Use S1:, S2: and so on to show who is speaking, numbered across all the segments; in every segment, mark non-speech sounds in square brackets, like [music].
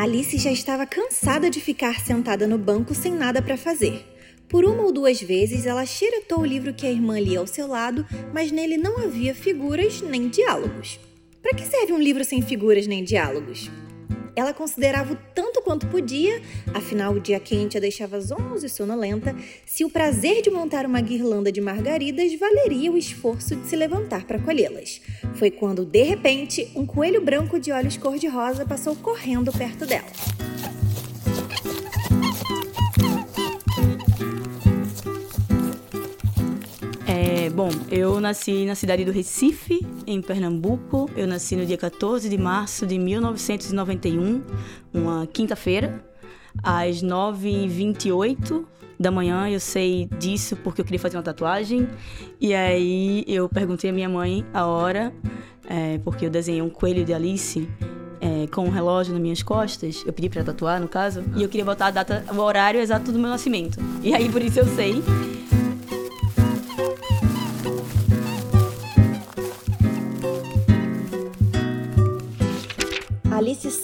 S1: Alice já estava cansada de ficar sentada no banco sem nada para fazer. Por uma ou duas vezes, ela xeretou o livro que a irmã lia ao seu lado, mas nele não havia figuras nem diálogos. Para que serve um livro sem figuras nem diálogos? Ela considerava o tanto quanto podia, afinal o dia quente a deixava zonza e sonolenta, se o prazer de montar uma guirlanda de margaridas valeria o esforço de se levantar para colhê-las. Foi quando, de repente, um coelho branco de olhos cor-de-rosa passou correndo perto dela.
S2: Bom, eu nasci na cidade do Recife, em Pernambuco. Eu nasci no dia 14 de março de 1991, uma quinta-feira, às 9h28 da manhã. Eu sei disso porque eu queria fazer uma tatuagem. E aí eu perguntei à minha mãe a hora, é, porque eu desenhei um coelho de Alice é, com um relógio nas minhas costas. Eu pedi para tatuar, no caso. E eu queria botar a data, o horário exato do meu nascimento. E aí por isso eu sei.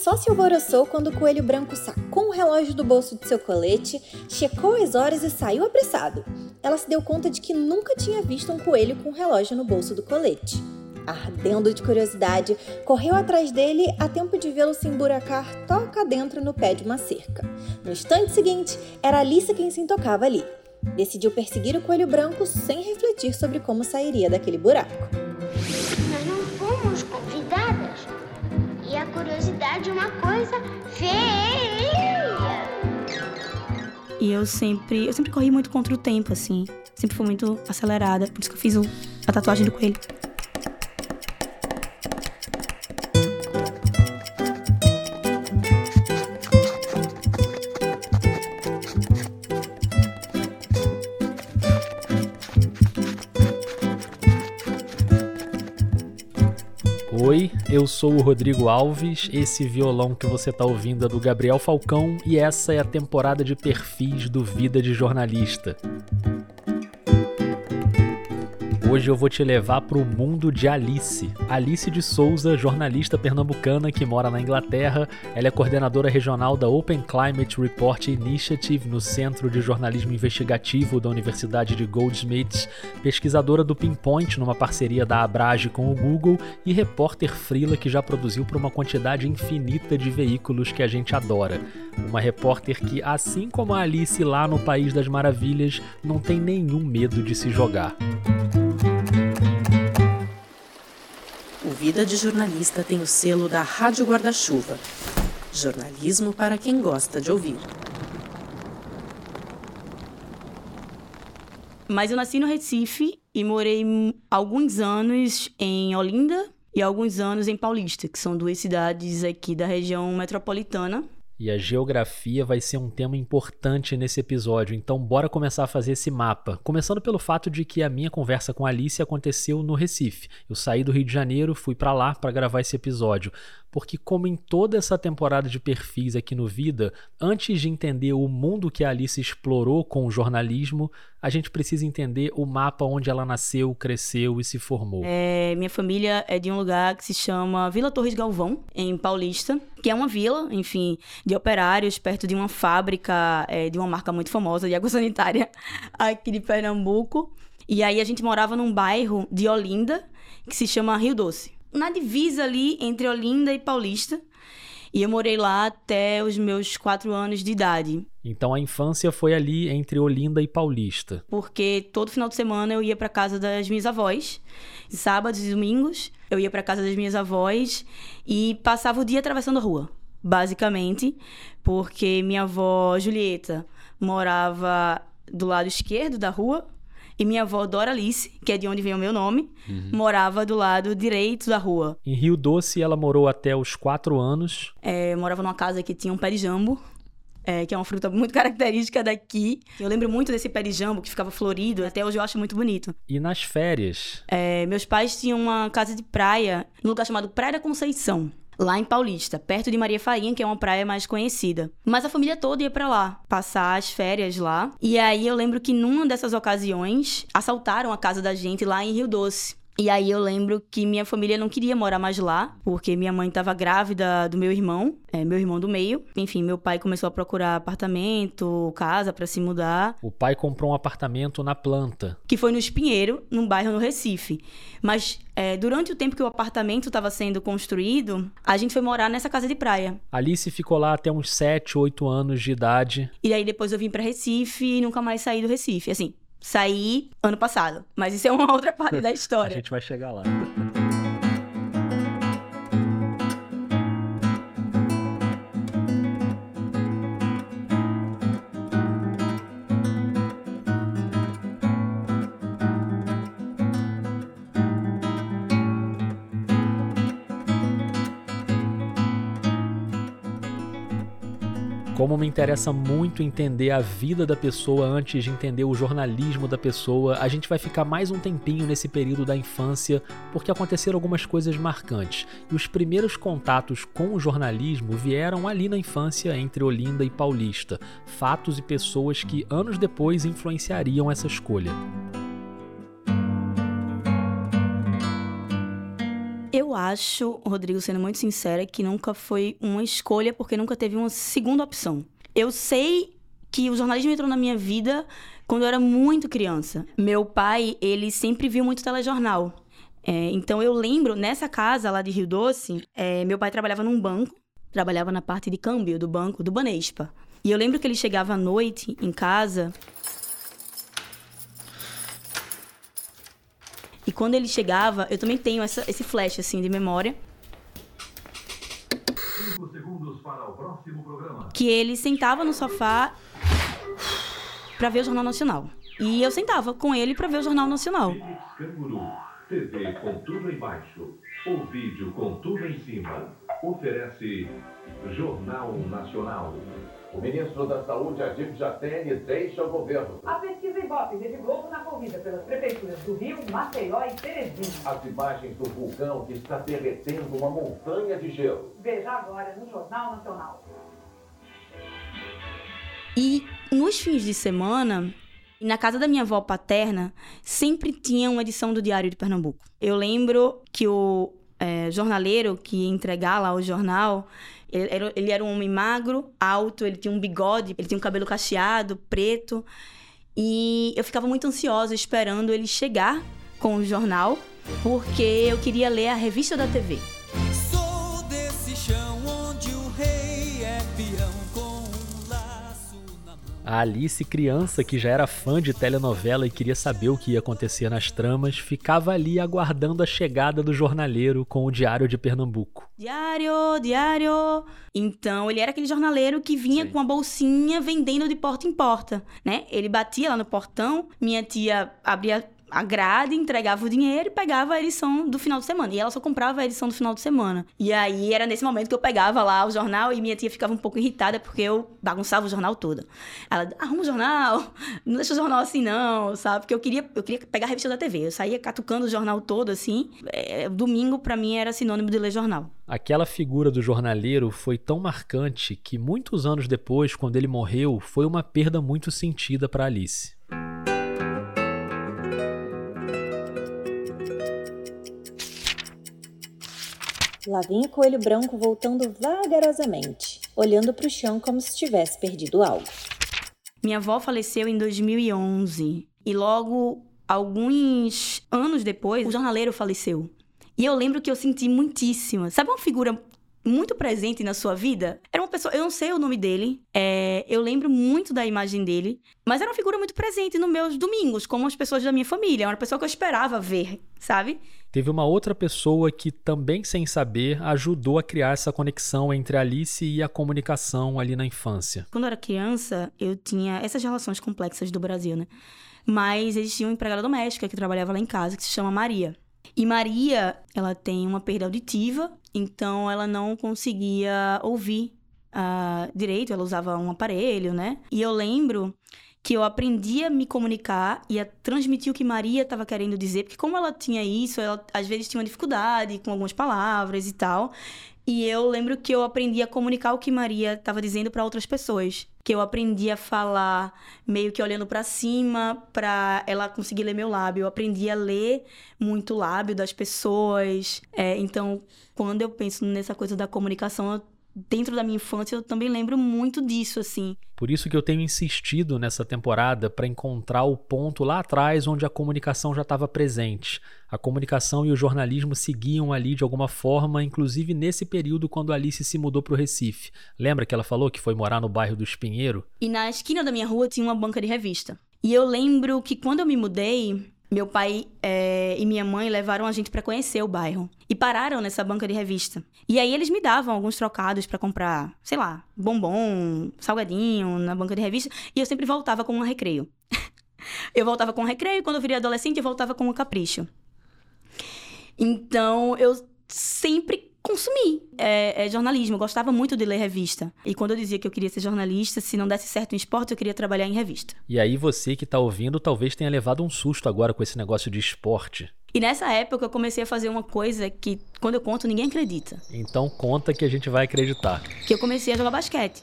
S1: Só se alvoroçou quando o coelho branco sacou um relógio do bolso de seu colete, checou as horas e saiu apressado. Ela se deu conta de que nunca tinha visto um coelho com um relógio no bolso do colete. Ardendo de curiosidade, correu atrás dele a tempo de vê-lo se emburacar toca dentro no pé de uma cerca. No instante seguinte, era Alice quem se intocava ali. Decidiu perseguir o coelho branco sem refletir sobre como sairia daquele buraco.
S3: Coisa feia.
S2: E eu sempre, eu sempre corri muito contra o tempo, assim. Sempre fui muito acelerada, por isso que eu fiz o, a tatuagem do coelho.
S4: Eu sou o Rodrigo Alves. Esse violão que você está ouvindo é do Gabriel Falcão e essa é a temporada de perfis do Vida de Jornalista. Hoje eu vou te levar para o mundo de Alice. Alice de Souza, jornalista pernambucana que mora na Inglaterra. Ela é coordenadora regional da Open Climate Report Initiative no Centro de Jornalismo Investigativo da Universidade de Goldsmiths, pesquisadora do Pinpoint numa parceria da Abrage com o Google e repórter frila que já produziu para uma quantidade infinita de veículos que a gente adora. Uma repórter que, assim como a Alice lá no País das Maravilhas, não tem nenhum medo de se jogar.
S5: Vida de Jornalista tem o selo da Rádio Guarda-Chuva. Jornalismo para quem gosta de ouvir.
S2: Mas eu nasci no Recife e morei alguns anos em Olinda e alguns anos em Paulista, que são duas cidades aqui da região metropolitana.
S4: E a geografia vai ser um tema importante nesse episódio, então bora começar a fazer esse mapa. Começando pelo fato de que a minha conversa com a Alice aconteceu no Recife. Eu saí do Rio de Janeiro, fui para lá para gravar esse episódio porque, como em toda essa temporada de perfis aqui no Vida, antes de entender o mundo que a Alice explorou com o jornalismo, a gente precisa entender o mapa onde ela nasceu, cresceu e se formou.
S2: É, minha família é de um lugar que se chama Vila Torres Galvão, em Paulista, que é uma vila, enfim, de operários perto de uma fábrica é, de uma marca muito famosa de água [laughs] sanitária aqui de Pernambuco. E aí a gente morava num bairro de Olinda que se chama Rio Doce na divisa ali entre Olinda e Paulista. E eu morei lá até os meus quatro anos de idade.
S4: Então a infância foi ali entre Olinda e Paulista.
S2: Porque todo final de semana eu ia para casa das minhas avós, sábados e domingos eu ia para casa das minhas avós e passava o dia atravessando a rua, basicamente, porque minha avó Julieta morava do lado esquerdo da rua e minha avó Doralice, que é de onde vem o meu nome, uhum. morava do lado direito da rua.
S4: Em Rio Doce, ela morou até os quatro anos.
S2: É, morava numa casa que tinha um pé de jambo. É, que é uma fruta muito [laughs] característica daqui. Eu lembro muito desse pé de jambo que ficava florido, até hoje eu acho muito bonito.
S4: E nas férias?
S2: É, meus pais tinham uma casa de praia, num lugar chamado Praia da Conceição lá em Paulista, perto de Maria Farinha, que é uma praia mais conhecida. Mas a família toda ia para lá, passar as férias lá. E aí eu lembro que numa dessas ocasiões assaltaram a casa da gente lá em Rio Doce. E aí eu lembro que minha família não queria morar mais lá, porque minha mãe estava grávida do meu irmão, é, meu irmão do meio. Enfim, meu pai começou a procurar apartamento, casa para se mudar.
S4: O pai comprou um apartamento na planta.
S2: Que foi no Espinheiro, num bairro no Recife. Mas é, durante o tempo que o apartamento estava sendo construído, a gente foi morar nessa casa de praia.
S4: Alice ficou lá até uns 7, 8 anos de idade.
S2: E aí depois eu vim para Recife e nunca mais saí do Recife. Assim, saí ano passado. Mas isso é uma [laughs] outra parte da história.
S4: a gente vai chegar lá. Como me interessa muito entender a vida da pessoa antes de entender o jornalismo da pessoa, a gente vai ficar mais um tempinho nesse período da infância, porque aconteceram algumas coisas marcantes. E os primeiros contatos com o jornalismo vieram ali na infância entre Olinda e Paulista, fatos e pessoas que anos depois influenciariam essa escolha.
S2: Eu acho, Rodrigo, sendo muito sincera, que nunca foi uma escolha porque nunca teve uma segunda opção. Eu sei que o jornalismo entrou na minha vida quando eu era muito criança. Meu pai, ele sempre viu muito telejornal. É, então eu lembro, nessa casa lá de Rio Doce, é, meu pai trabalhava num banco, trabalhava na parte de câmbio do banco, do Banespa. E eu lembro que ele chegava à noite em casa E quando ele chegava, eu também tenho essa, esse flash assim de memória. Que ele sentava no sofá para ver o Jornal Nacional. E eu sentava com ele para ver o Jornal Nacional.
S6: TV com tudo embaixo, o vídeo com tudo em cima. Oferece Jornal Nacional.
S7: O ministro da Saúde, Adib Jatene, deixa o governo.
S8: A pesquisa Ibope Rede Globo na corrida pelas prefeituras do Rio, Maceió e Teresina.
S7: As imagens do vulcão que está derretendo uma montanha de gelo.
S8: Veja agora no Jornal Nacional.
S2: E nos fins de semana, na casa da minha avó paterna, sempre tinha uma edição do Diário de Pernambuco. Eu lembro que o é, jornaleiro que ia entregar lá o jornal ele era, ele era um homem magro, alto, ele tinha um bigode, ele tinha um cabelo cacheado, preto. E eu ficava muito ansiosa esperando ele chegar com o jornal, porque eu queria ler a revista da TV.
S4: A Alice, criança que já era fã de telenovela e queria saber o que ia acontecer nas tramas, ficava ali aguardando a chegada do jornaleiro com o Diário de Pernambuco.
S2: Diário, diário. Então, ele era aquele jornaleiro que vinha Sim. com a bolsinha vendendo de porta em porta, né? Ele batia lá no portão, minha tia abria a grade, entregava o dinheiro e pegava a edição do final de semana. E ela só comprava a edição do final de semana. E aí era nesse momento que eu pegava lá o jornal e minha tia ficava um pouco irritada porque eu bagunçava o jornal todo. Ela, arruma o jornal, não deixa o jornal assim não, sabe? Porque eu queria, eu queria pegar a revista da TV. Eu saía catucando o jornal todo assim. É, domingo para mim era sinônimo de ler jornal.
S4: Aquela figura do jornaleiro foi tão marcante que muitos anos depois, quando ele morreu, foi uma perda muito sentida para Alice.
S1: Lá vinha o coelho branco voltando vagarosamente, olhando para o chão como se tivesse perdido algo.
S2: Minha avó faleceu em 2011 e logo alguns anos depois o jornaleiro faleceu. E eu lembro que eu senti muitíssimo. Sabe uma figura muito presente na sua vida. Era uma pessoa, eu não sei o nome dele, é, eu lembro muito da imagem dele, mas era uma figura muito presente nos meus domingos, como as pessoas da minha família. Era uma pessoa que eu esperava ver, sabe?
S4: Teve uma outra pessoa que também, sem saber, ajudou a criar essa conexão entre a Alice e a comunicação ali na infância.
S2: Quando eu era criança, eu tinha essas relações complexas do Brasil, né? Mas existia uma empregada doméstica que trabalhava lá em casa, que se chama Maria. E Maria, ela tem uma perda auditiva, então ela não conseguia ouvir uh, direito, ela usava um aparelho, né? E eu lembro que eu aprendi a me comunicar e a transmitir o que Maria estava querendo dizer, porque como ela tinha isso, ela às vezes tinha uma dificuldade com algumas palavras e tal. E eu lembro que eu aprendi a comunicar o que Maria estava dizendo para outras pessoas. Que eu aprendi a falar meio que olhando para cima para ela conseguir ler meu lábio. Eu aprendi a ler muito o lábio das pessoas. É, então, quando eu penso nessa coisa da comunicação, eu dentro da minha infância, eu também lembro muito disso, assim.
S4: Por isso que eu tenho insistido nessa temporada para encontrar o ponto lá atrás onde a comunicação já estava presente. A comunicação e o jornalismo seguiam ali de alguma forma, inclusive nesse período quando Alice se mudou para o Recife. Lembra que ela falou que foi morar no bairro do Espinheiro?
S2: E na esquina da minha rua tinha uma banca de revista. E eu lembro que quando eu me mudei, meu pai é, e minha mãe levaram a gente para conhecer o bairro e pararam nessa banca de revista. E aí eles me davam alguns trocados para comprar, sei lá, bombom, salgadinho na banca de revista, e eu sempre voltava com um recreio. [laughs] eu voltava com um recreio, quando eu virei adolescente, eu voltava com um capricho. Então, eu sempre consumi é, é, jornalismo. Eu gostava muito de ler revista. E quando eu dizia que eu queria ser jornalista, se não desse certo em esporte, eu queria trabalhar em revista.
S4: E aí você que está ouvindo talvez tenha levado um susto agora com esse negócio de esporte.
S2: E nessa época eu comecei a fazer uma coisa que, quando eu conto, ninguém acredita.
S4: Então conta que a gente vai acreditar.
S2: Que eu comecei a jogar basquete.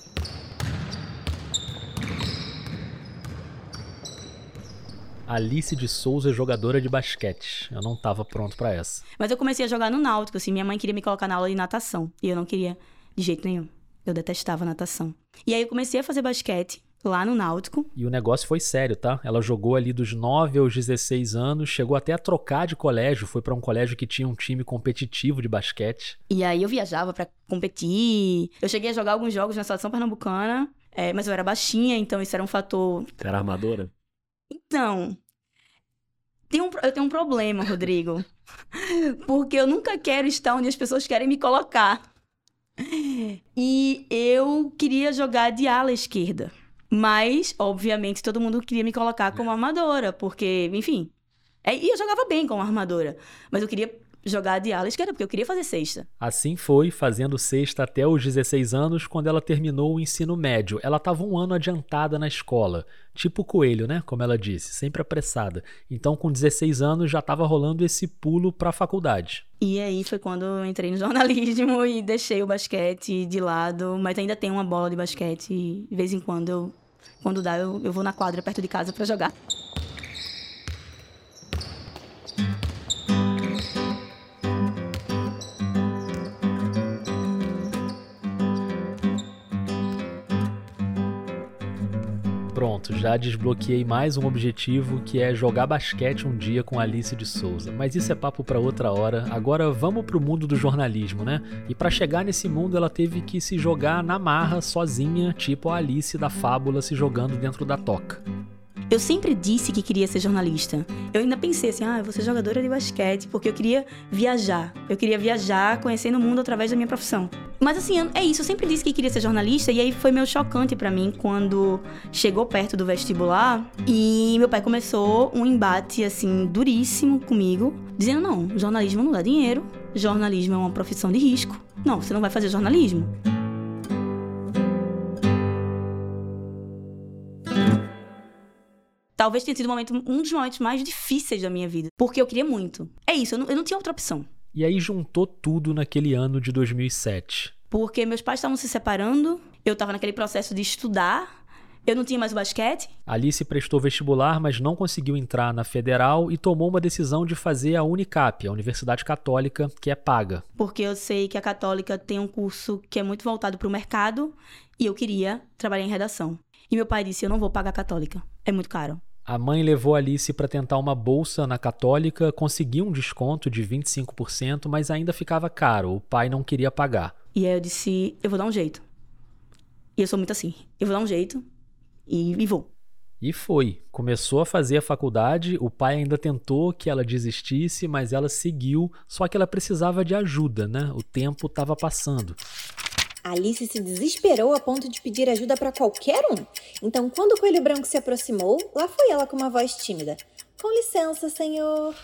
S4: Alice de Souza, jogadora de basquete. Eu não estava pronto para essa.
S2: Mas eu comecei a jogar no Náutico, assim. Minha mãe queria me colocar na aula de natação. E eu não queria de jeito nenhum. Eu detestava natação. E aí eu comecei a fazer basquete lá no Náutico.
S4: E o negócio foi sério, tá? Ela jogou ali dos 9 aos 16 anos, chegou até a trocar de colégio, foi para um colégio que tinha um time competitivo de basquete.
S2: E aí eu viajava para competir. Eu cheguei a jogar alguns jogos na seleção pernambucana, é, mas eu era baixinha, então isso era um fator.
S4: Você era armadora?
S2: Então, tem um, eu tenho um problema, Rodrigo. [laughs] Porque eu nunca quero estar onde as pessoas querem me colocar. E eu queria jogar de ala esquerda. Mas, obviamente, todo mundo queria me colocar como armadora, porque, enfim. É, e eu jogava bem como armadora. Mas eu queria jogar de ala esquerda, porque eu queria fazer sexta.
S4: Assim foi, fazendo sexta até os 16 anos, quando ela terminou o ensino médio. Ela estava um ano adiantada na escola. Tipo coelho, né? Como ela disse, sempre apressada. Então, com 16 anos, já estava rolando esse pulo para a faculdade.
S2: E aí foi quando eu entrei no [laughs] jornalismo e deixei o basquete de lado, mas ainda tenho uma bola de basquete de vez em quando eu, quando dá, eu, eu vou na quadra perto de casa para jogar.
S4: Pronto, já desbloqueei mais um objetivo que é jogar basquete um dia com Alice de Souza. Mas isso é papo para outra hora. Agora vamos pro mundo do jornalismo, né? E para chegar nesse mundo ela teve que se jogar na marra sozinha, tipo a Alice da fábula se jogando dentro da toca.
S2: Eu sempre disse que queria ser jornalista. Eu ainda pensei assim, ah, eu vou ser jogadora de basquete, porque eu queria viajar. Eu queria viajar, conhecendo o mundo através da minha profissão. Mas assim, é isso, eu sempre disse que queria ser jornalista e aí foi meio chocante para mim quando chegou perto do vestibular e meu pai começou um embate assim duríssimo comigo, dizendo não, jornalismo não dá dinheiro, jornalismo é uma profissão de risco. Não, você não vai fazer jornalismo. Talvez tenha sido um, momento, um dos momentos mais difíceis da minha vida. Porque eu queria muito. É isso, eu não, eu não tinha outra opção.
S4: E aí juntou tudo naquele ano de 2007.
S2: Porque meus pais estavam se separando, eu estava naquele processo de estudar, eu não tinha mais o basquete.
S4: Alice prestou vestibular, mas não conseguiu entrar na federal e tomou uma decisão de fazer a Unicap, a Universidade Católica, que é paga.
S2: Porque eu sei que a Católica tem um curso que é muito voltado para o mercado e eu queria trabalhar em redação. E meu pai disse: Eu não vou pagar a Católica, é muito caro.
S4: A mãe levou Alice para tentar uma bolsa na Católica, conseguiu um desconto de 25%, mas ainda ficava caro, o pai não queria pagar.
S2: E aí eu disse: eu vou dar um jeito. E eu sou muito assim: eu vou dar um jeito e, e vou.
S4: E foi. Começou a fazer a faculdade, o pai ainda tentou que ela desistisse, mas ela seguiu, só que ela precisava de ajuda, né? O tempo estava passando.
S1: Alice se desesperou a ponto de pedir ajuda para qualquer um. Então, quando o coelho branco se aproximou, lá foi ela com uma voz tímida: Com licença, senhor.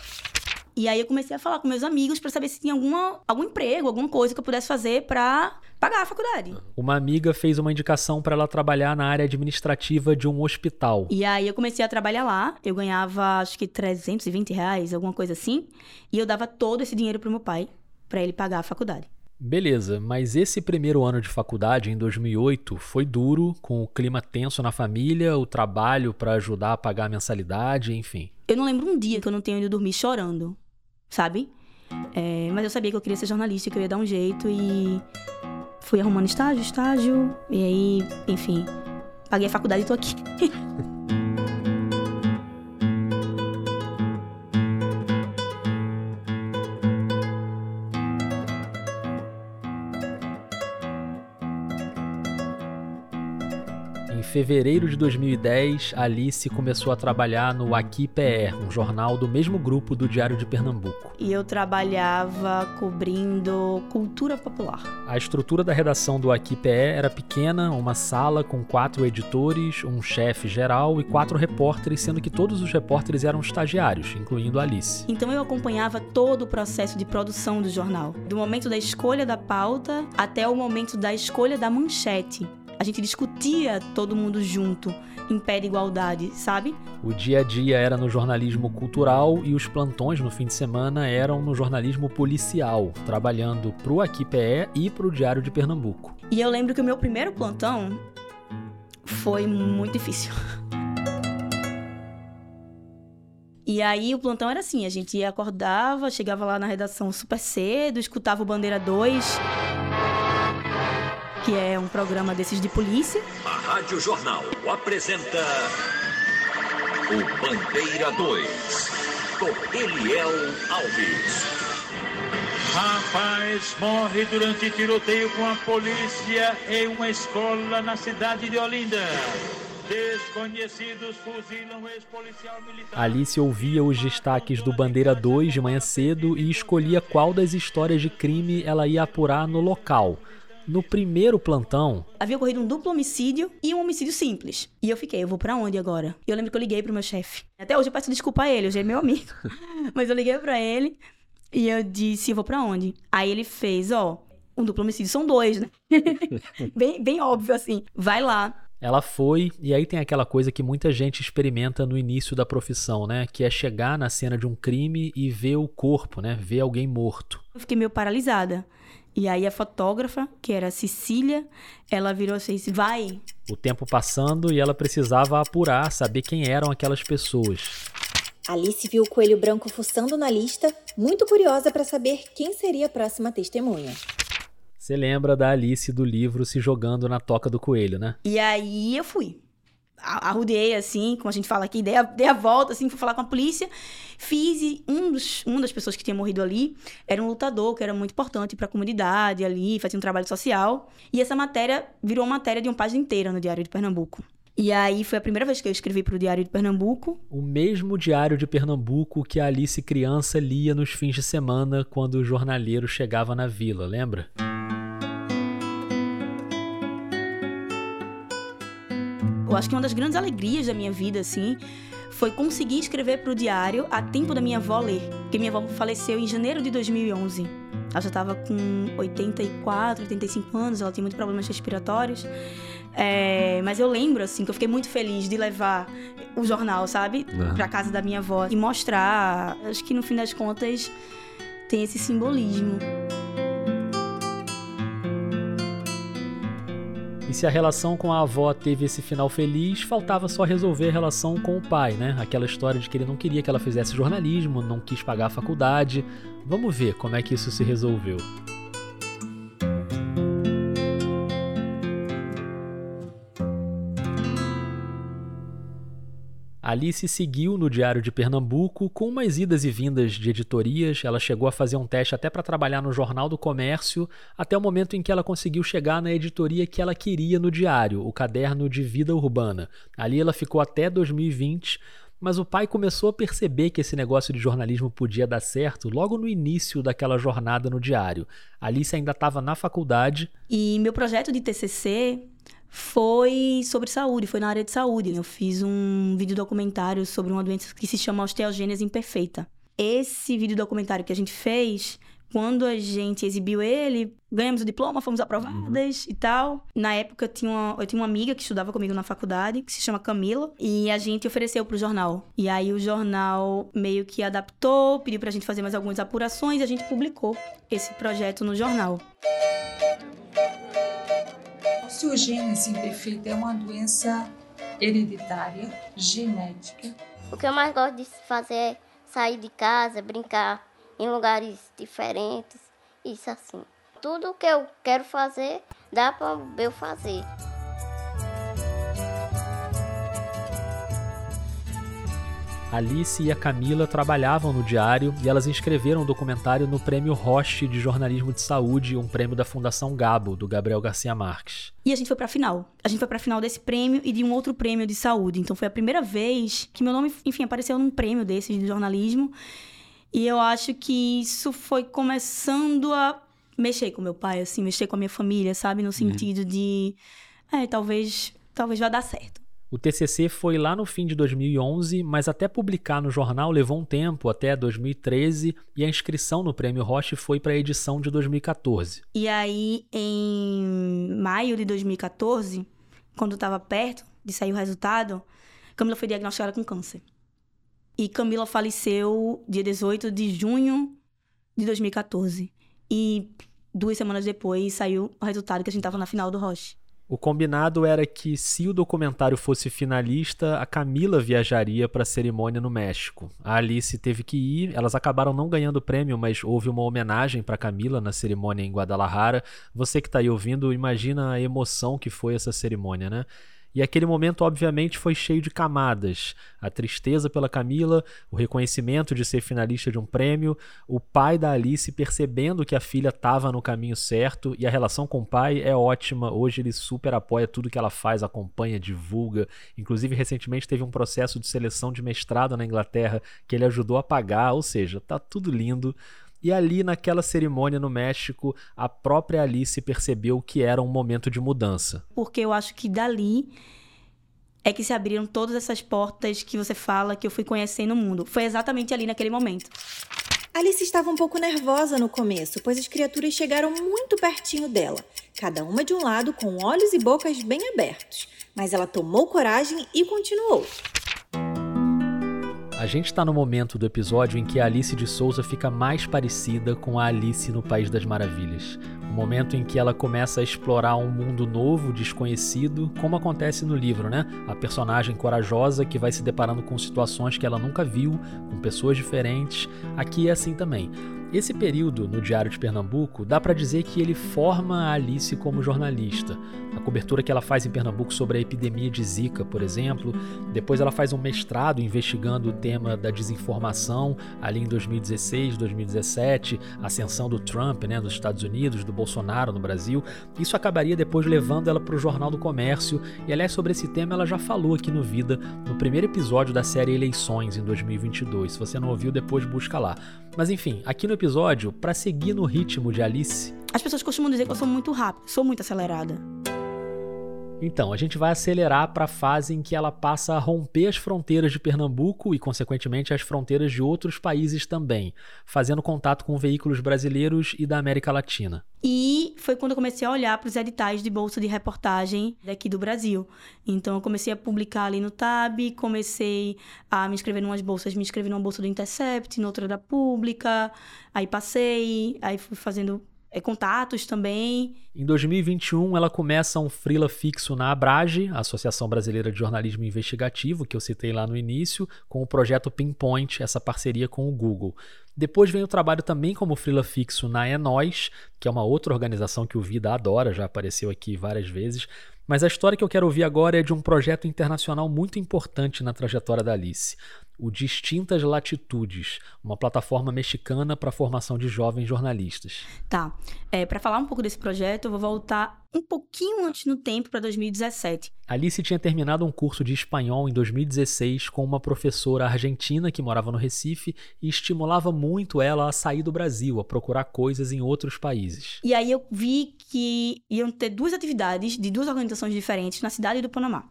S2: E aí eu comecei a falar com meus amigos para saber se tinha alguma, algum emprego, alguma coisa que eu pudesse fazer para pagar a faculdade.
S4: Uma amiga fez uma indicação para ela trabalhar na área administrativa de um hospital.
S2: E aí eu comecei a trabalhar lá. Eu ganhava acho que 320 reais, alguma coisa assim. E eu dava todo esse dinheiro pro meu pai para ele pagar a faculdade.
S4: Beleza, mas esse primeiro ano de faculdade, em 2008, foi duro, com o clima tenso na família, o trabalho para ajudar a pagar a mensalidade, enfim.
S2: Eu não lembro um dia que eu não tenha ido dormir chorando, sabe? É, mas eu sabia que eu queria ser jornalista, que eu ia dar um jeito e fui arrumando estágio, estágio, e aí, enfim, paguei a faculdade e tô aqui. [laughs]
S4: Em fevereiro de 2010, Alice começou a trabalhar no Aqui PR, um jornal do mesmo grupo do Diário de Pernambuco.
S2: E eu trabalhava cobrindo cultura popular.
S4: A estrutura da redação do Aqui PE era pequena, uma sala com quatro editores, um chefe geral e quatro repórteres, sendo que todos os repórteres eram estagiários, incluindo Alice.
S2: Então eu acompanhava todo o processo de produção do jornal, do momento da escolha da pauta até o momento da escolha da manchete. A gente discutia todo mundo junto, em pé de igualdade, sabe?
S4: O dia a dia era no jornalismo cultural e os plantões no fim de semana eram no jornalismo policial, trabalhando pro Aqui PE e pro Diário de Pernambuco.
S2: E eu lembro que o meu primeiro plantão foi muito difícil. E aí o plantão era assim, a gente acordava, chegava lá na redação super cedo, escutava o Bandeira 2, que é um programa desses de polícia.
S9: A Rádio Jornal apresenta o Bandeira 2, com Eliel Alves.
S10: Rapaz morre durante tiroteio com a polícia em uma escola na cidade de Olinda. Desconhecidos fuzilam ex-policial militar.
S4: Alice ouvia os destaques do Bandeira 2 de manhã cedo e escolhia qual das histórias de crime ela ia apurar no local. No primeiro plantão,
S2: Havia ocorrido um duplo homicídio e um homicídio simples. E eu fiquei, eu vou pra onde agora? E eu lembro que eu liguei pro meu chefe. Até hoje eu peço desculpa a ele, hoje é meu amigo. [laughs] Mas eu liguei pra ele e eu disse, eu vou pra onde? Aí ele fez, ó, um duplo homicídio são dois, né? [laughs] bem, bem óbvio assim. Vai lá,
S4: ela foi, e aí tem aquela coisa que muita gente experimenta no início da profissão, né? Que é chegar na cena de um crime e ver o corpo, né? Ver alguém morto.
S2: Eu fiquei meio paralisada. E aí a fotógrafa, que era a Cecília, ela virou assim, disse, vai.
S4: O tempo passando e ela precisava apurar, saber quem eram aquelas pessoas.
S1: Alice viu o coelho branco fuçando na lista, muito curiosa para saber quem seria a próxima testemunha.
S4: Você lembra da Alice do livro se jogando na toca do coelho, né?
S2: E aí eu fui. A- Arrudeei, assim, como a gente fala aqui, dei a, dei a volta, assim, fui falar com a polícia. Fiz e um dos, uma das pessoas que tinha morrido ali era um lutador, que era muito importante para a comunidade ali, fazia um trabalho social. E essa matéria virou matéria de uma página inteira no Diário de Pernambuco. E aí foi a primeira vez que eu escrevi para o Diário de Pernambuco.
S4: O mesmo diário de Pernambuco que a Alice criança lia nos fins de semana quando o jornaleiro chegava na vila, lembra?
S2: Eu acho que uma das grandes alegrias da minha vida, assim, foi conseguir escrever para o diário a tempo da minha avó ler. Porque minha avó faleceu em janeiro de 2011. Ela já estava com 84, 85 anos, ela tinha muitos problemas respiratórios. É, mas eu lembro, assim, que eu fiquei muito feliz de levar o jornal, sabe? Pra casa da minha avó. E mostrar. Acho que no fim das contas tem esse simbolismo.
S4: E se a relação com a avó teve esse final feliz, faltava só resolver a relação com o pai, né? Aquela história de que ele não queria que ela fizesse jornalismo, não quis pagar a faculdade. Vamos ver como é que isso se resolveu. Alice seguiu no Diário de Pernambuco com umas idas e vindas de editorias. Ela chegou a fazer um teste até para trabalhar no Jornal do Comércio, até o momento em que ela conseguiu chegar na editoria que ela queria no diário, o Caderno de Vida Urbana. Ali ela ficou até 2020, mas o pai começou a perceber que esse negócio de jornalismo podia dar certo logo no início daquela jornada no diário. Alice ainda estava na faculdade
S2: E meu projeto de TCC foi sobre saúde, foi na área de saúde. Eu fiz um vídeo documentário sobre uma doença que se chama osteogênese imperfeita. esse vídeo documentário que a gente fez, quando a gente exibiu ele, ganhamos o diploma, fomos aprovadas e tal. Na época, eu tinha, uma, eu tinha uma amiga que estudava comigo na faculdade, que se chama Camila, e a gente ofereceu pro jornal. E aí o jornal meio que adaptou, pediu pra gente fazer mais algumas apurações e a gente publicou esse projeto no jornal.
S11: A osteogênese imperfeita é uma doença hereditária, genética.
S3: O que eu mais gosto de fazer é sair de casa, brincar em lugares diferentes, isso assim. Tudo que eu quero fazer, dá para eu fazer.
S4: Alice e a Camila trabalhavam no diário e elas inscreveram o documentário no Prêmio Roche de Jornalismo de Saúde, um prêmio da Fundação Gabo, do Gabriel Garcia Marques.
S2: E a gente foi pra final. A gente foi pra final desse prêmio e de um outro prêmio de saúde. Então foi a primeira vez que meu nome, enfim, apareceu num prêmio desses de jornalismo. E eu acho que isso foi começando a mexer com meu pai, assim, mexer com a minha família, sabe? No sentido de, é, talvez, talvez vá dar certo.
S4: O TCC foi lá no fim de 2011, mas até publicar no jornal levou um tempo, até 2013, e a inscrição no Prêmio Roche foi para a edição de 2014.
S2: E aí, em maio de 2014, quando estava perto de sair o resultado, Camila foi diagnosticada com câncer. E Camila faleceu dia 18 de junho de 2014. E duas semanas depois saiu o resultado que a gente estava na final do Roche.
S4: O combinado era que, se o documentário fosse finalista, a Camila viajaria para a cerimônia no México. A Alice teve que ir, elas acabaram não ganhando o prêmio, mas houve uma homenagem para Camila na cerimônia em Guadalajara. Você que está aí ouvindo, imagina a emoção que foi essa cerimônia, né? E aquele momento, obviamente, foi cheio de camadas. A tristeza pela Camila, o reconhecimento de ser finalista de um prêmio, o pai da Alice percebendo que a filha estava no caminho certo e a relação com o pai é ótima. Hoje ele super apoia tudo que ela faz, acompanha, divulga. Inclusive, recentemente teve um processo de seleção de mestrado na Inglaterra que ele ajudou a pagar, ou seja, tá tudo lindo. E ali, naquela cerimônia no México, a própria Alice percebeu que era um momento de mudança.
S2: Porque eu acho que dali é que se abriram todas essas portas que você fala que eu fui conhecendo o mundo. Foi exatamente ali naquele momento.
S1: Alice estava um pouco nervosa no começo, pois as criaturas chegaram muito pertinho dela, cada uma de um lado com olhos e bocas bem abertos. Mas ela tomou coragem e continuou.
S4: A gente está no momento do episódio em que a Alice de Souza fica mais parecida com a Alice no País das Maravilhas. Momento em que ela começa a explorar um mundo novo, desconhecido, como acontece no livro, né? A personagem corajosa que vai se deparando com situações que ela nunca viu, com pessoas diferentes. Aqui é assim também. Esse período no Diário de Pernambuco dá para dizer que ele forma a Alice como jornalista. A cobertura que ela faz em Pernambuco sobre a epidemia de Zika, por exemplo. Depois ela faz um mestrado investigando o tema da desinformação ali em 2016, 2017, a ascensão do Trump, né, nos Estados Unidos, do Bolsonaro no Brasil. Isso acabaria depois levando ela para o Jornal do Comércio. E aliás, sobre esse tema ela já falou aqui no Vida, no primeiro episódio da série Eleições em 2022. Se você não ouviu, depois busca lá. Mas enfim, aqui no episódio, para seguir no ritmo de Alice.
S2: As pessoas costumam dizer que eu sou muito rápida, sou muito acelerada.
S4: Então, a gente vai acelerar para a fase em que ela passa a romper as fronteiras de Pernambuco e, consequentemente, as fronteiras de outros países também, fazendo contato com veículos brasileiros e da América Latina.
S2: E foi quando eu comecei a olhar para os editais de bolsa de reportagem daqui do Brasil. Então, eu comecei a publicar ali no Tab, comecei a me inscrever em umas bolsas, me inscrevi numa bolsa do Intercept, noutra da Pública, aí passei, aí fui fazendo é, contatos também.
S4: Em 2021, ela começa um freela fixo na Abrage, Associação Brasileira de Jornalismo Investigativo, que eu citei lá no início, com o projeto Pinpoint, essa parceria com o Google. Depois vem o trabalho também como freela fixo na Nós, que é uma outra organização que o Vida adora, já apareceu aqui várias vezes. Mas a história que eu quero ouvir agora é de um projeto internacional muito importante na trajetória da Alice o Distintas Latitudes, uma plataforma mexicana para a formação de jovens jornalistas.
S2: Tá. É, para falar um pouco desse projeto, eu vou voltar um pouquinho antes no tempo para 2017.
S4: Alice tinha terminado um curso de espanhol em 2016 com uma professora argentina que morava no Recife e estimulava muito ela a sair do Brasil, a procurar coisas em outros países.
S2: E aí eu vi que iam ter duas atividades de duas organizações diferentes na cidade do Panamá.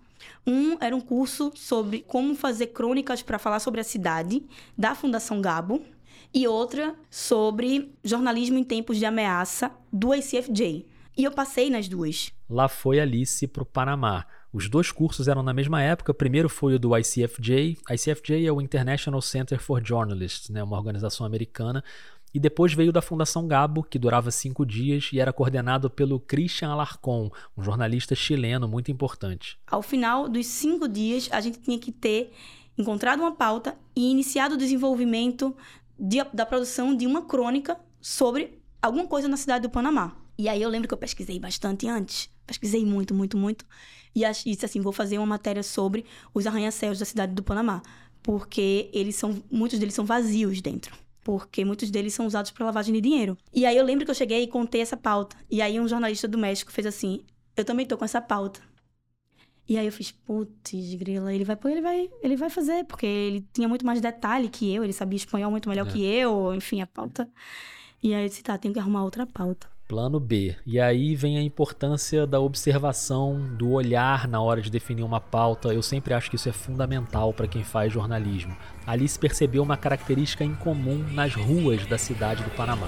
S2: Um era um curso sobre como fazer crônicas para falar sobre a cidade, da Fundação Gabo. e outra sobre jornalismo em tempos de ameaça do ICFJ. E eu passei nas duas.
S4: Lá foi Alice para o Panamá. Os dois cursos eram na mesma época. Primeiro foi o do ICFJ. ICFJ é o International Center for Journalists, né, uma organização americana. E depois veio da Fundação Gabo, que durava cinco dias e era coordenado pelo Christian Alarcon, um jornalista chileno muito importante.
S2: Ao final dos cinco dias, a gente tinha que ter encontrado uma pauta e iniciado o desenvolvimento de, da produção de uma crônica sobre alguma coisa na cidade do Panamá. E aí eu lembro que eu pesquisei bastante antes. Pesquisei muito, muito, muito. E disse assim, vou fazer uma matéria sobre os arranha-céus da cidade do Panamá. Porque eles são, muitos deles são vazios dentro. Porque muitos deles são usados para lavagem de dinheiro. E aí eu lembro que eu cheguei e contei essa pauta. E aí um jornalista do México fez assim, eu também tô com essa pauta. E aí eu fiz, putz, grila, ele vai, ele vai, ele vai fazer, porque ele tinha muito mais detalhe que eu, ele sabia espanhol muito melhor é. que eu, enfim, a pauta. E aí eu disse, tá, tenho que arrumar outra pauta.
S4: Plano B. E aí vem a importância da observação, do olhar na hora de definir uma pauta. Eu sempre acho que isso é fundamental para quem faz jornalismo. Ali se percebeu uma característica incomum nas ruas da cidade do Panamá.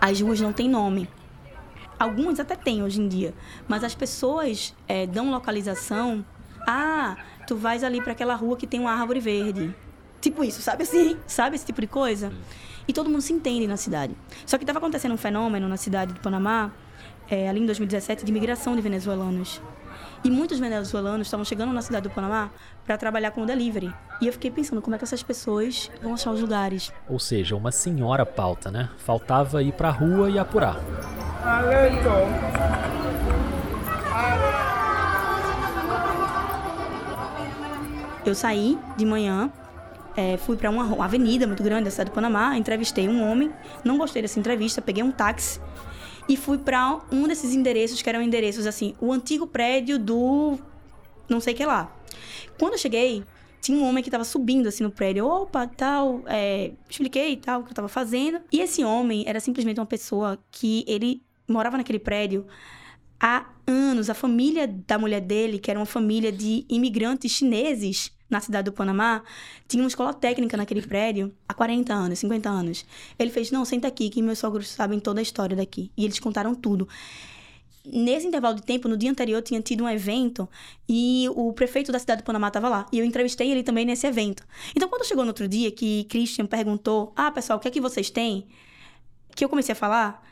S2: As ruas não têm nome. Algumas até têm hoje em dia, mas as pessoas é, dão localização. Ah, tu vais ali para aquela rua que tem uma árvore verde Tipo isso, sabe assim? Sabe esse tipo de coisa? E todo mundo se entende na cidade. Só que estava acontecendo um fenômeno na cidade do Panamá, é, ali em 2017, de imigração de venezuelanos. E muitos venezuelanos estavam chegando na cidade do Panamá para trabalhar com o delivery. E eu fiquei pensando como é que essas pessoas vão achar os lugares.
S4: Ou seja, uma senhora pauta, né? Faltava ir para a rua e apurar.
S2: Eu saí de manhã é, fui para uma, uma, avenida muito grande da cidade do Panamá, entrevistei um homem, não gostei dessa entrevista, peguei um táxi e fui para um desses endereços que eram endereços assim, o antigo prédio do não sei que lá. Quando eu cheguei, tinha um homem que estava subindo assim no prédio. Opa, tal, é, expliquei tal o que eu estava fazendo. E esse homem era simplesmente uma pessoa que ele morava naquele prédio há anos. A família da mulher dele, que era uma família de imigrantes chineses, na cidade do Panamá, tinha uma escola técnica naquele prédio há 40 anos, 50 anos. Ele fez: Não, senta aqui, que meus sogros sabem toda a história daqui. E eles contaram tudo. Nesse intervalo de tempo, no dia anterior, tinha tido um evento e o prefeito da cidade do Panamá estava lá. E eu entrevistei ele também nesse evento. Então, quando chegou no outro dia, que Christian perguntou: Ah, pessoal, o que é que vocês têm? Que eu comecei a falar,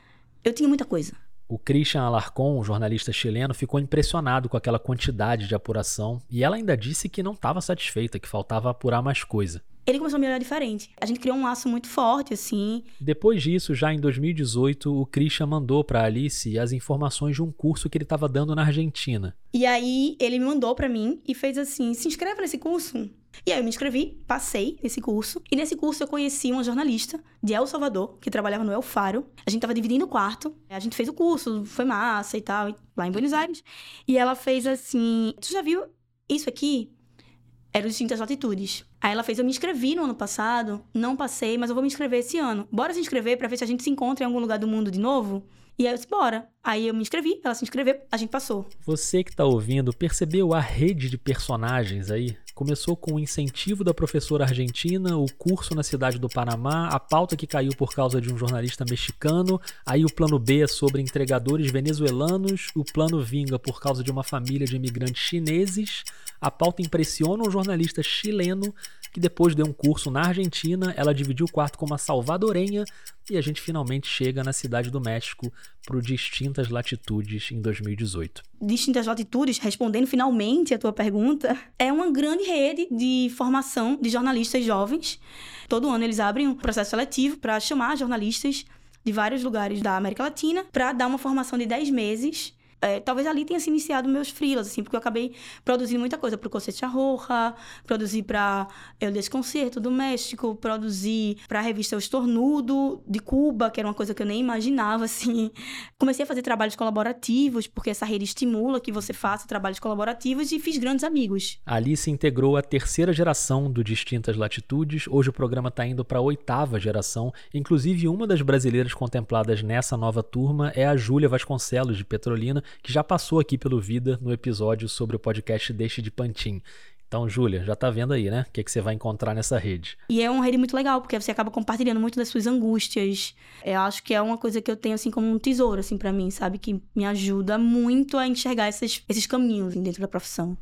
S2: eu tinha muita coisa
S4: o Christian Alarcon, um jornalista chileno, ficou impressionado com aquela quantidade de apuração e ela ainda disse que não estava satisfeita, que faltava apurar mais coisa.
S2: Ele começou a me olhar diferente. A gente criou um laço muito forte, assim.
S4: Depois disso, já em 2018, o Christian mandou para Alice as informações de um curso que ele estava dando na Argentina.
S2: E aí ele me mandou para mim e fez assim: se inscreva nesse curso. E aí eu me inscrevi, passei nesse curso. E nesse curso eu conheci uma jornalista de El Salvador, que trabalhava no El Faro. A gente tava dividindo o quarto. A gente fez o curso, foi massa e tal, lá em Buenos Aires. E ela fez assim: Tu já viu isso aqui? Era Distintas Latitudes. Aí ela fez, eu me inscrevi no ano passado, não passei, mas eu vou me inscrever esse ano. Bora se inscrever para ver se a gente se encontra em algum lugar do mundo de novo? E aí eu disse, bora. Aí eu me inscrevi, ela se inscreveu, a gente passou.
S4: Você que tá ouvindo, percebeu a rede de personagens aí? Começou com o incentivo da professora argentina, o curso na cidade do Panamá, a pauta que caiu por causa de um jornalista mexicano, aí o plano B é sobre entregadores venezuelanos, o plano vinga por causa de uma família de imigrantes chineses, a pauta impressiona um jornalista chileno que depois deu um curso na Argentina, ela dividiu o quarto com uma salvadorenha e a gente finalmente chega na cidade do México para Distintas Latitudes em 2018.
S2: Distintas Latitudes, respondendo finalmente a tua pergunta, é uma grande rede de formação de jornalistas jovens. Todo ano eles abrem um processo seletivo para chamar jornalistas de vários lugares da América Latina para dar uma formação de 10 meses é, talvez ali tenha se iniciado meus freelas, assim, porque eu acabei produzindo muita coisa para o Cosecha Roja, produzi para El Desconcerto do México, produzi para a revista O Estornudo de Cuba, que era uma coisa que eu nem imaginava, assim. Comecei a fazer trabalhos colaborativos, porque essa rede estimula que você faça trabalhos colaborativos e fiz grandes amigos.
S4: Ali se integrou a terceira geração do Distintas Latitudes. Hoje o programa está indo para a oitava geração. Inclusive, uma das brasileiras contempladas nessa nova turma é a Júlia Vasconcelos, de Petrolina, que já passou aqui pelo Vida no episódio sobre o podcast Deixe de Pantin. Então, Júlia, já tá vendo aí, né? O que, que você vai encontrar nessa rede.
S2: E é uma rede muito legal, porque você acaba compartilhando muito das suas angústias. Eu acho que é uma coisa que eu tenho, assim, como um tesouro, assim, para mim, sabe? Que me ajuda muito a enxergar esses, esses caminhos dentro da profissão.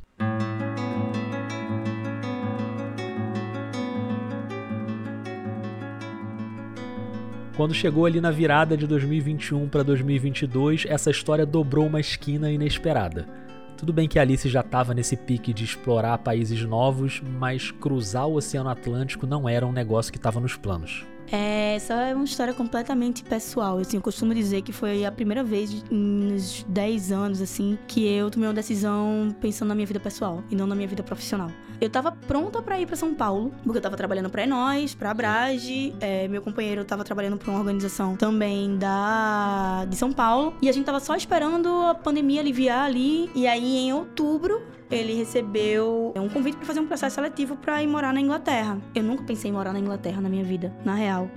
S4: Quando chegou ali na virada de 2021 para 2022, essa história dobrou uma esquina inesperada. Tudo bem que Alice já estava nesse pique de explorar países novos, mas cruzar o Oceano Atlântico não era um negócio que estava nos planos.
S2: É, essa é uma história completamente pessoal. Assim, eu costumo dizer que foi a primeira vez nos 10 anos, assim, que eu tomei uma decisão pensando na minha vida pessoal e não na minha vida profissional. Eu tava pronta para ir para São Paulo, porque eu tava trabalhando pra Enóis, pra Abrage, é, meu companheiro tava trabalhando pra uma organização também da de São Paulo, e a gente tava só esperando a pandemia aliviar ali, e aí em outubro ele recebeu um convite para fazer um processo seletivo para ir morar na Inglaterra. Eu nunca pensei em morar na Inglaterra na minha vida, na real.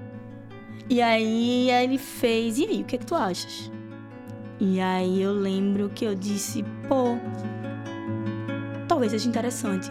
S2: E aí ele fez, e aí, o que é que tu achas? E aí eu lembro que eu disse, pô, talvez seja interessante.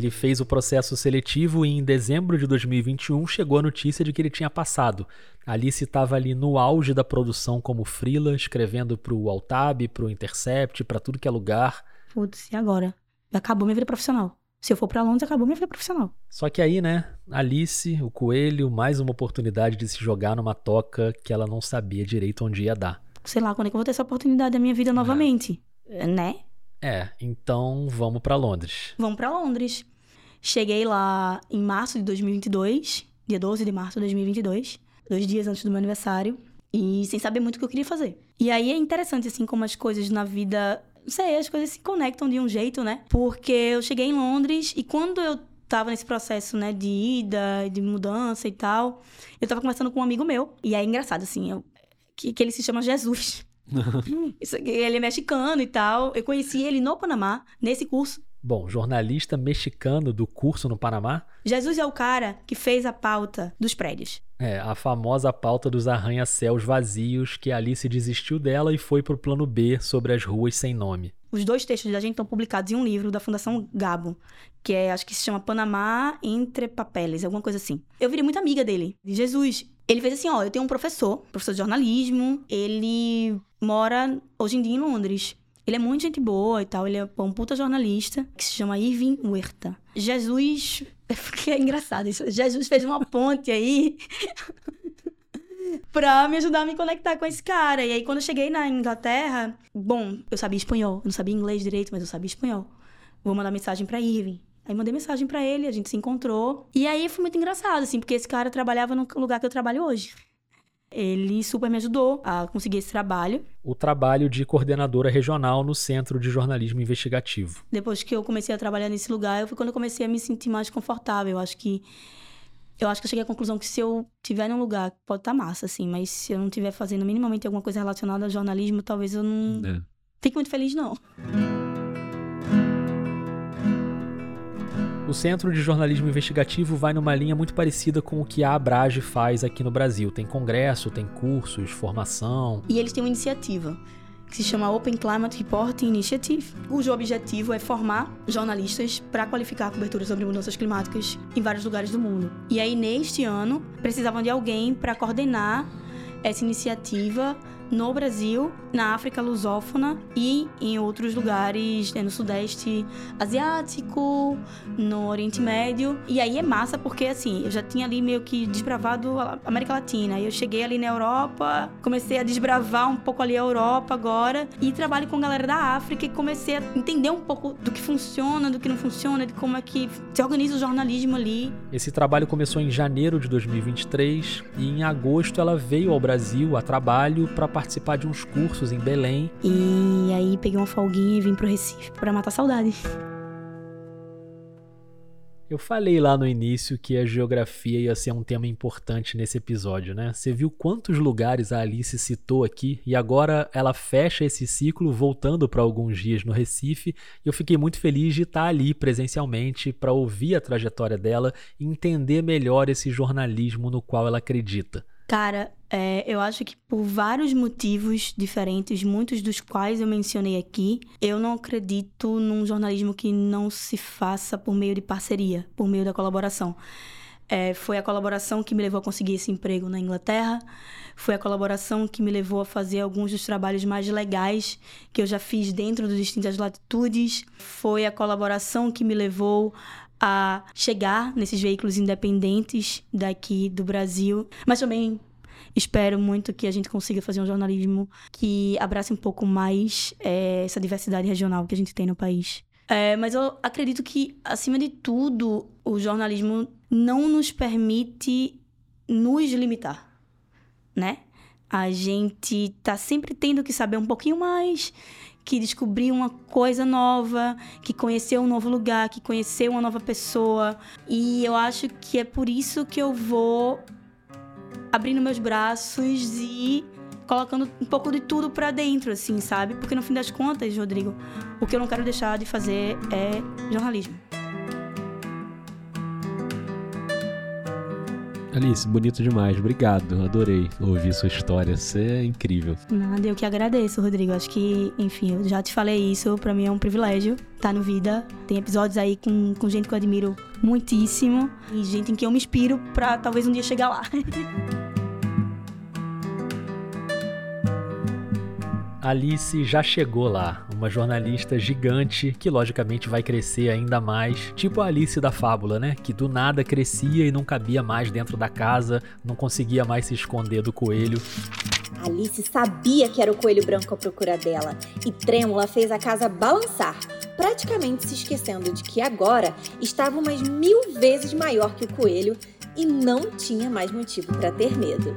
S4: Ele fez o processo seletivo e em dezembro de 2021 chegou a notícia de que ele tinha passado. Alice estava ali no auge da produção como freela, escrevendo para o Altab, para o Intercept, para tudo que é lugar.
S2: Putz, e agora? Acabou minha vida profissional. Se eu for para Londres, acabou minha vida profissional.
S4: Só que aí, né, Alice, o coelho, mais uma oportunidade de se jogar numa toca que ela não sabia direito onde ia dar.
S2: Sei lá, quando é que eu vou ter essa oportunidade da minha vida novamente? É. Né?
S4: É, então vamos para Londres.
S2: Vamos para Londres. Cheguei lá em março de 2022, dia 12 de março de 2022, dois dias antes do meu aniversário, e sem saber muito o que eu queria fazer. E aí é interessante, assim, como as coisas na vida. Não sei, as coisas se conectam de um jeito, né? Porque eu cheguei em Londres e quando eu tava nesse processo, né, de ida, de mudança e tal, eu tava conversando com um amigo meu. E é engraçado, assim, eu, que, que ele se chama Jesus. [laughs] Isso ele é mexicano e tal. Eu conheci ele no Panamá, nesse curso.
S4: Bom, jornalista mexicano do curso no Panamá.
S2: Jesus é o cara que fez a pauta dos prédios.
S4: É, a famosa pauta dos arranha-céus vazios que Alice desistiu dela e foi pro plano B sobre as ruas sem nome.
S2: Os dois textos da gente estão publicados em um livro da Fundação Gabo, que é, acho que se chama Panamá Entre Papeles, alguma coisa assim. Eu virei muito amiga dele, de Jesus. Ele fez assim, ó, eu tenho um professor, professor de jornalismo, ele mora hoje em dia em Londres. Ele é muito gente boa e tal, ele é um puta jornalista, que se chama Irving Huerta. Jesus, [laughs] que é engraçado isso, Jesus fez uma ponte aí [laughs] pra me ajudar a me conectar com esse cara. E aí, quando eu cheguei na Inglaterra, bom, eu sabia espanhol, eu não sabia inglês direito, mas eu sabia espanhol. Vou mandar mensagem pra Irving. Aí mandei mensagem para ele, a gente se encontrou. E aí foi muito engraçado, assim, porque esse cara trabalhava no lugar que eu trabalho hoje. Ele super me ajudou a conseguir esse trabalho.
S4: O trabalho de coordenadora regional no Centro de Jornalismo Investigativo.
S2: Depois que eu comecei a trabalhar nesse lugar, foi quando eu comecei a me sentir mais confortável. Eu acho que eu acho que eu cheguei à conclusão que se eu tiver num lugar, pode estar tá massa, assim, mas se eu não estiver fazendo minimamente alguma coisa relacionada ao jornalismo, talvez eu não é. fique muito feliz, não.
S4: O Centro de Jornalismo Investigativo vai numa linha muito parecida com o que a Abrage faz aqui no Brasil. Tem congresso, tem cursos, formação.
S2: E eles têm uma iniciativa que se chama Open Climate Reporting Initiative, cujo objetivo é formar jornalistas para qualificar a cobertura sobre mudanças climáticas em vários lugares do mundo. E aí, neste ano, precisavam de alguém para coordenar essa iniciativa no Brasil, na África lusófona e em outros lugares, né, no Sudeste Asiático, no Oriente Médio. E aí é massa porque, assim, eu já tinha ali meio que desbravado a América Latina. Eu cheguei ali na Europa, comecei a desbravar um pouco ali a Europa agora e trabalho com galera da África e comecei a entender um pouco do que funciona, do que não funciona, de como é que se organiza o jornalismo ali.
S4: Esse trabalho começou em janeiro de 2023 e em agosto ela veio ao Brasil a trabalho para participar de uns cursos em Belém.
S2: E aí peguei uma folguinha e vim pro Recife para matar saudade.
S4: Eu falei lá no início que a geografia ia ser um tema importante nesse episódio, né? Você viu quantos lugares a Alice citou aqui e agora ela fecha esse ciclo voltando para alguns dias no Recife e eu fiquei muito feliz de estar ali presencialmente para ouvir a trajetória dela e entender melhor esse jornalismo no qual ela acredita.
S2: Cara, É, eu acho que por vários motivos diferentes, muitos dos quais eu mencionei aqui, eu não acredito num jornalismo que não se faça por meio de parceria, por meio da colaboração. É, foi a colaboração que me levou a conseguir esse emprego na Inglaterra. Foi a colaboração que me levou a fazer alguns dos trabalhos mais legais que eu já fiz dentro das distintas latitudes. Foi a colaboração que me levou a chegar nesses veículos independentes daqui do Brasil. Mas também espero muito que a gente consiga fazer um jornalismo que abrace um pouco mais é, essa diversidade regional que a gente tem no país. É, mas eu acredito que, acima de tudo, o jornalismo não nos permite nos limitar, né? A gente tá sempre tendo que saber um pouquinho mais, que descobrir uma coisa nova, que conhecer um novo lugar, que conhecer uma nova pessoa. E eu acho que é por isso que eu vou abrindo meus braços e colocando um pouco de tudo para dentro, assim, sabe? Porque no fim das contas, Rodrigo, o que eu não quero deixar de fazer é jornalismo.
S4: Alice, bonito demais. Obrigado. Adorei ouvir sua história. Você é incrível.
S2: Nada, eu que agradeço, Rodrigo. Acho que, enfim, eu já te falei isso. Para mim é um privilégio estar no Vida. Tem episódios aí com, com gente que eu admiro muitíssimo e gente em que eu me inspiro para talvez um dia chegar lá. [laughs]
S4: Alice já chegou lá, uma jornalista gigante que logicamente vai crescer ainda mais, tipo a Alice da fábula, né? Que do nada crescia e não cabia mais dentro da casa, não conseguia mais se esconder do coelho.
S1: Alice sabia que era o coelho branco à procura dela e trêmula fez a casa balançar, praticamente se esquecendo de que agora estava umas mil vezes maior que o coelho e não tinha mais motivo para ter medo.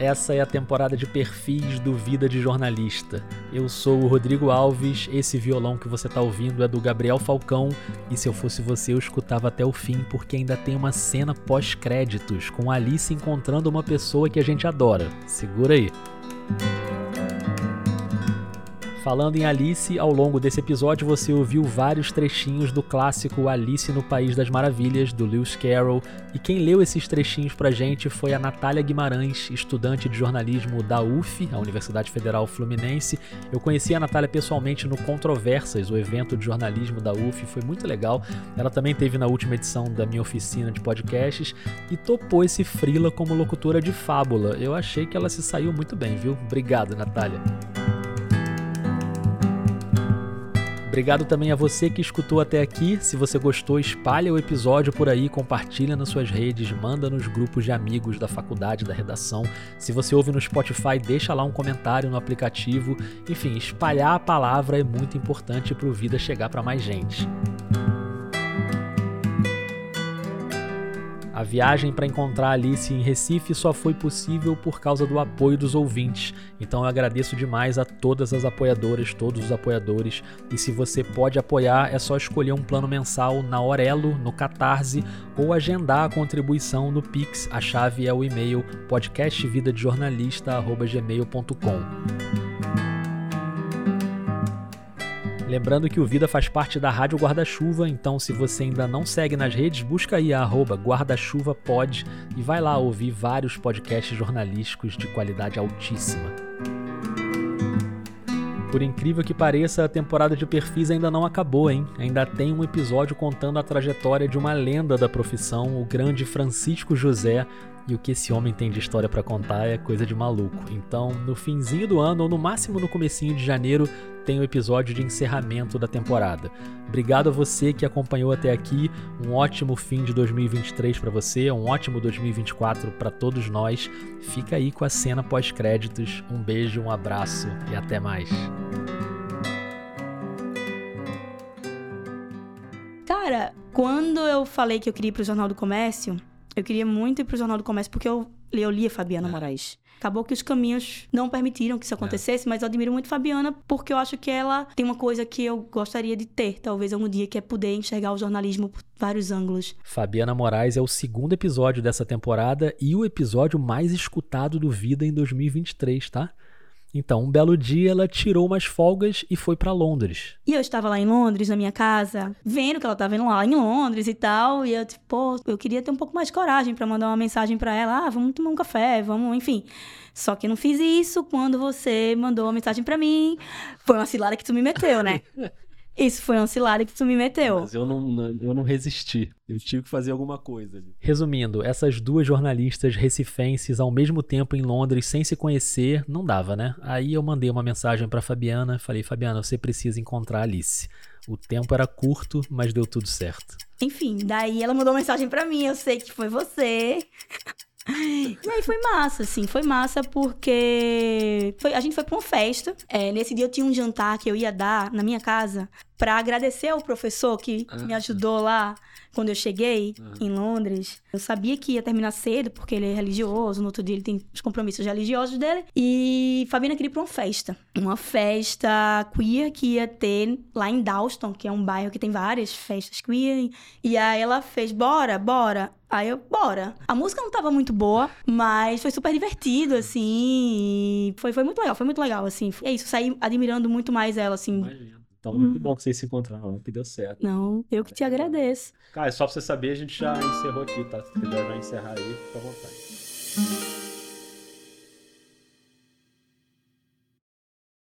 S4: Essa é a temporada de perfis do Vida de Jornalista. Eu sou o Rodrigo Alves, esse violão que você está ouvindo é do Gabriel Falcão, e se eu fosse você eu escutava até o fim porque ainda tem uma cena pós-créditos com Alice encontrando uma pessoa que a gente adora. Segura aí. Falando em Alice, ao longo desse episódio você ouviu vários trechinhos do clássico Alice no País das Maravilhas, do Lewis Carroll, e quem leu esses trechinhos pra gente foi a Natália Guimarães, estudante de jornalismo da UF, a Universidade Federal Fluminense. Eu conheci a Natália pessoalmente no Controversas, o evento de jornalismo da UF, foi muito legal. Ela também teve na última edição da minha oficina de podcasts e topou esse frila como locutora de fábula. Eu achei que ela se saiu muito bem, viu? Obrigado, Natália. Obrigado também a você que escutou até aqui. Se você gostou, espalha o episódio por aí, compartilha nas suas redes, manda nos grupos de amigos da faculdade, da redação. Se você ouve no Spotify, deixa lá um comentário no aplicativo. Enfim, espalhar a palavra é muito importante para o Vida chegar para mais gente. A viagem para encontrar Alice em Recife só foi possível por causa do apoio dos ouvintes. Então eu agradeço demais a todas as apoiadoras, todos os apoiadores. E se você pode apoiar, é só escolher um plano mensal na Orelo, no Catarse ou agendar a contribuição no Pix. A chave é o e-mail podcastvidadejornalista@gmail.com. Lembrando que o Vida faz parte da Rádio Guarda-Chuva, então se você ainda não segue nas redes, busca aí a arroba guarda-chuva-pod e vai lá ouvir vários podcasts jornalísticos de qualidade altíssima. Por incrível que pareça, a temporada de perfis ainda não acabou, hein? Ainda tem um episódio contando a trajetória de uma lenda da profissão, o grande Francisco José, e o que esse homem tem de história para contar é coisa de maluco. Então, no finzinho do ano ou no máximo no comecinho de janeiro, tem o episódio de encerramento da temporada. Obrigado a você que acompanhou até aqui. Um ótimo fim de 2023 para você, um ótimo 2024 para todos nós. Fica aí com a cena pós-créditos. Um beijo, um abraço e até mais.
S2: Cara, quando eu falei que eu queria ir pro Jornal do Comércio, eu queria muito ir pro Jornal do Comércio porque eu, eu lia Fabiana é. Moraes. Acabou que os caminhos não permitiram que isso acontecesse, é. mas eu admiro muito Fabiana porque eu acho que ela tem uma coisa que eu gostaria de ter, talvez algum dia, que é poder enxergar o jornalismo por vários ângulos.
S4: Fabiana Moraes é o segundo episódio dessa temporada e o episódio mais escutado do Vida em 2023, tá? Então, um belo dia, ela tirou umas folgas e foi para Londres.
S2: E eu estava lá em Londres, na minha casa, vendo que ela estava indo lá em Londres e tal. E eu, tipo, pô, eu queria ter um pouco mais de coragem para mandar uma mensagem para ela. Ah, vamos tomar um café, vamos, enfim. Só que eu não fiz isso quando você mandou uma mensagem para mim. Foi uma cilada que tu me meteu, né? [laughs] Isso foi uma cilada que tu me meteu.
S12: Mas eu não, eu não resisti. Eu tive que fazer alguma coisa.
S4: Resumindo, essas duas jornalistas recifenses ao mesmo tempo em Londres sem se conhecer, não dava, né? Aí eu mandei uma mensagem para Fabiana, falei: "Fabiana, você precisa encontrar Alice". O tempo era curto, mas deu tudo certo.
S2: Enfim, daí ela mandou mensagem para mim, eu sei que foi você. [laughs] E aí foi massa, assim, foi massa porque foi, a gente foi pra uma festa. É, nesse dia eu tinha um jantar que eu ia dar na minha casa para agradecer ao professor que ah, me ajudou lá quando eu cheguei ah. em Londres. Eu sabia que ia terminar cedo, porque ele é religioso, no outro dia ele tem os compromissos religiosos dele. E Fabiana queria ir pra uma festa. Uma festa queer que ia ter lá em Dalston, que é um bairro que tem várias festas queer. E aí ela fez, bora, bora. Aí eu, bora. A música não tava muito boa, mas foi super divertido, assim. Foi, foi muito legal, foi muito legal, assim. É isso, saí admirando muito mais ela, assim.
S12: Imagina. Então, muito hum. bom que vocês se encontraram, que deu certo.
S2: Não, eu que te agradeço.
S12: Cara, só pra você saber, a gente já encerrou aqui, tá? Se quiser já encerrar aí, fica à vontade.